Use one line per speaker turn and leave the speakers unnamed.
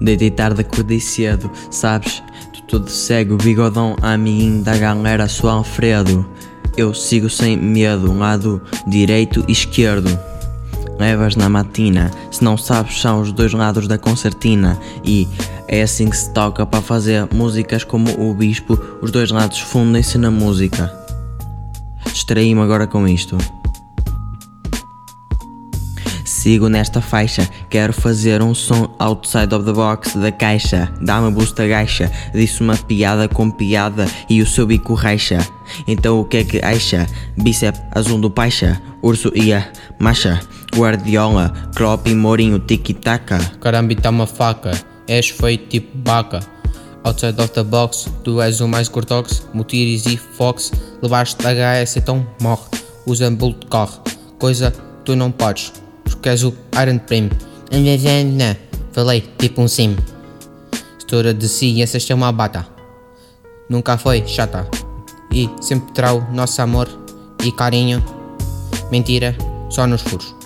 Deitei tarde, acordei cedo, sabes? Tu todo cego, bigodão, amiguinho da galera, sou Alfredo. Eu sigo sem medo, lado direito e esquerdo. Levas na matina, se não sabes, são os dois lados da concertina. E é assim que se toca para fazer músicas como o bispo, os dois lados fundem-se na música. Distraí-me agora com isto. Sigo nesta faixa, quero fazer um som outside of the box da caixa. Dá-me busta gaixa, disse uma piada com piada e o seu bico raixa. Então o que é que acha? Bíceps azul do paixa, urso e a macha, guardiola, crop e mourinho, tiki-taka.
Caramba, tá uma faca, és feito tipo baca. Outside of the box, tu és o mais cortox, Mutiris e Fox, levaste HS então morre. Usa bullet corre, coisa tu não podes, és o Iron Prime. Não, falei tipo um sim. História de ciências é uma bata. Nunca foi chata. E sempre terá o nosso amor e carinho. Mentira, só nos furos.